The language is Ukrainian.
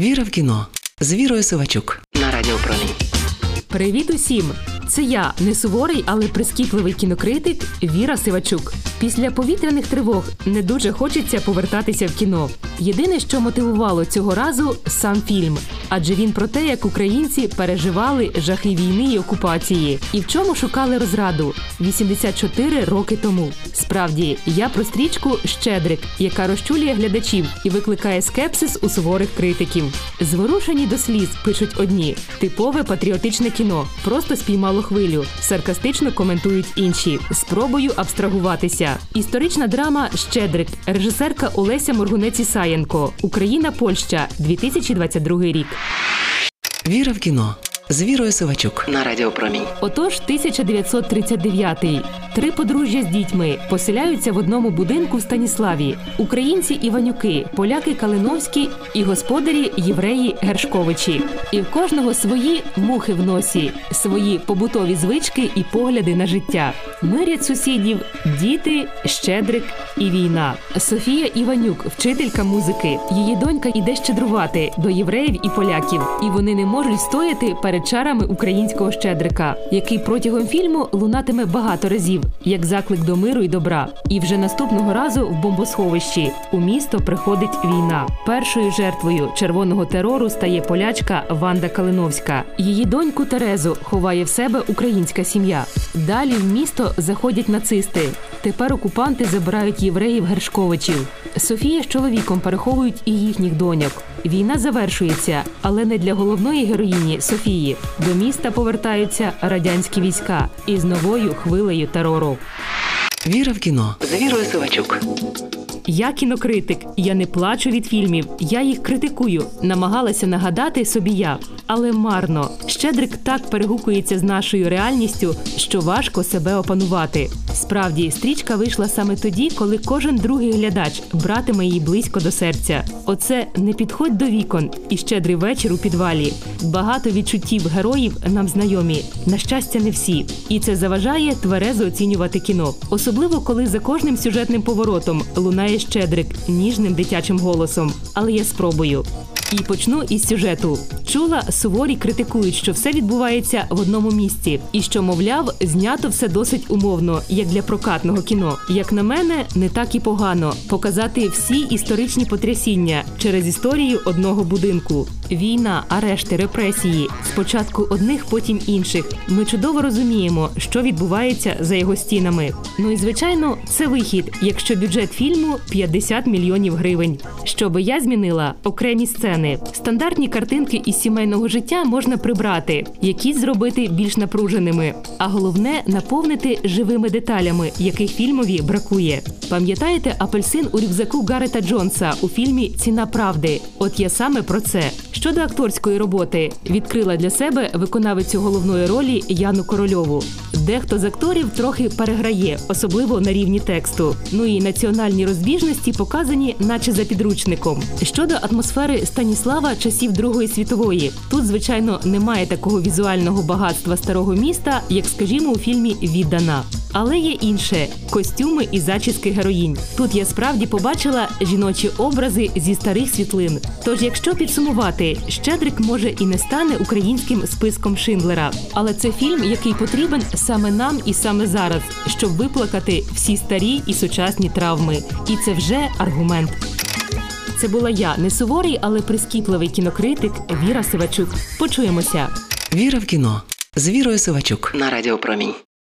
Віра в кіно з Вірою Сивачук на радіопромінь. Привіт усім! Це я, не суворий, але прискіпливий кінокритик Віра Сивачук. Після повітряних тривог не дуже хочеться повертатися в кіно. Єдине, що мотивувало цього разу сам фільм, адже він про те, як українці переживали жахи війни і окупації, і в чому шукали розраду 84 роки тому. Справді, я про стрічку Щедрик, яка розчулює глядачів і викликає скепсис у суворих критиків. Зворушені до сліз пишуть одні: типове патріотичне кіно, просто спіймало хвилю. Саркастично коментують інші. Спробую абстрагуватися. Історична драма Щедрик, режисерка Олеся Моргунець Ісаєнко, Україна, Польща, 2022 рік. Віра в кіно з Вірою Сивачук на Радіо Промінь. Отож, 1939-й. Три подружжя з дітьми поселяються в одному будинку в Станіславі. Українці Іванюки, поляки Калиновські і господарі євреї Гершковичі. І в кожного свої мухи в носі, свої побутові звички і погляди на життя. Мирять сусідів, діти, щедрик і війна. Софія Іванюк, вчителька музики. Її донька іде щедрувати до євреїв і поляків, і вони не можуть стояти перед чарами українського щедрика, який протягом фільму лунатиме багато разів, як заклик до миру і добра. І вже наступного разу в бомбосховищі у місто приходить війна. Першою жертвою червоного терору стає полячка Ванда Калиновська. Її доньку Терезу ховає в себе українська сім'я. Далі в місто заходять нацисти. Тепер окупанти забирають євреїв Гершковичів. Софія з чоловіком переховують і їхніх доньок. Війна завершується, але не для головної героїні Софії. До міста повертаються радянські війська із новою хвилею терору. Віра в кіно з Вірою Сивачук. Я кінокритик, я не плачу від фільмів, я їх критикую, намагалася нагадати собі я, але марно. Щедрик так перегукується з нашою реальністю, що важко себе опанувати. Справді, стрічка вийшла саме тоді, коли кожен другий глядач братиме її близько до серця. Оце не підходь до вікон і щедрий вечір у підвалі. Багато відчуттів героїв нам знайомі. На щастя, не всі. І це заважає тверезо оцінювати кіно, особливо коли за кожним сюжетним поворотом лунає щедрик ніжним дитячим голосом. Але я спробую. І почну із сюжету. Чула, суворі критикують, що все відбувається в одному місці, і що, мовляв, знято все досить умовно, як для прокатного кіно. Як на мене, не так і погано показати всі історичні потрясіння через історію одного будинку. Війна, арешти, репресії. Спочатку одних, потім інших. Ми чудово розуміємо, що відбувається за його стінами. Ну і звичайно, це вихід, якщо бюджет фільму 50 мільйонів гривень. Щоби я змінила окремі сцени. Стандартні картинки із сімейного життя можна прибрати, якісь зробити більш напруженими. А головне наповнити живими деталями, яких фільмові бракує. Пам'ятаєте апельсин у рюкзаку Гарета Джонса у фільмі Ціна правди? От я саме про це. Щодо акторської роботи, відкрила для себе виконавицю головної ролі Яну Корольову. Дехто з акторів трохи переграє, особливо на рівні тексту. Ну і національні розбіжності показані, наче за підручником. Щодо атмосфери Станіслава часів Другої світової, тут, звичайно, немає такого візуального багатства старого міста, як, скажімо, у фільмі Віддана. Але є інше костюми і зачіски героїнь. Тут я справді побачила жіночі образи зі старих світлин. Тож, якщо підсумувати, Щедрик може і не стане українським списком Шиндлера, але це фільм, який потрібен саме нам і саме зараз, щоб виплакати всі старі і сучасні травми. І це вже аргумент. Це була я, не суворий, але прискіпливий кінокритик Віра Сивачук. Почуємося. Віра в кіно з Вірою Сивачук на Радіо Промінь.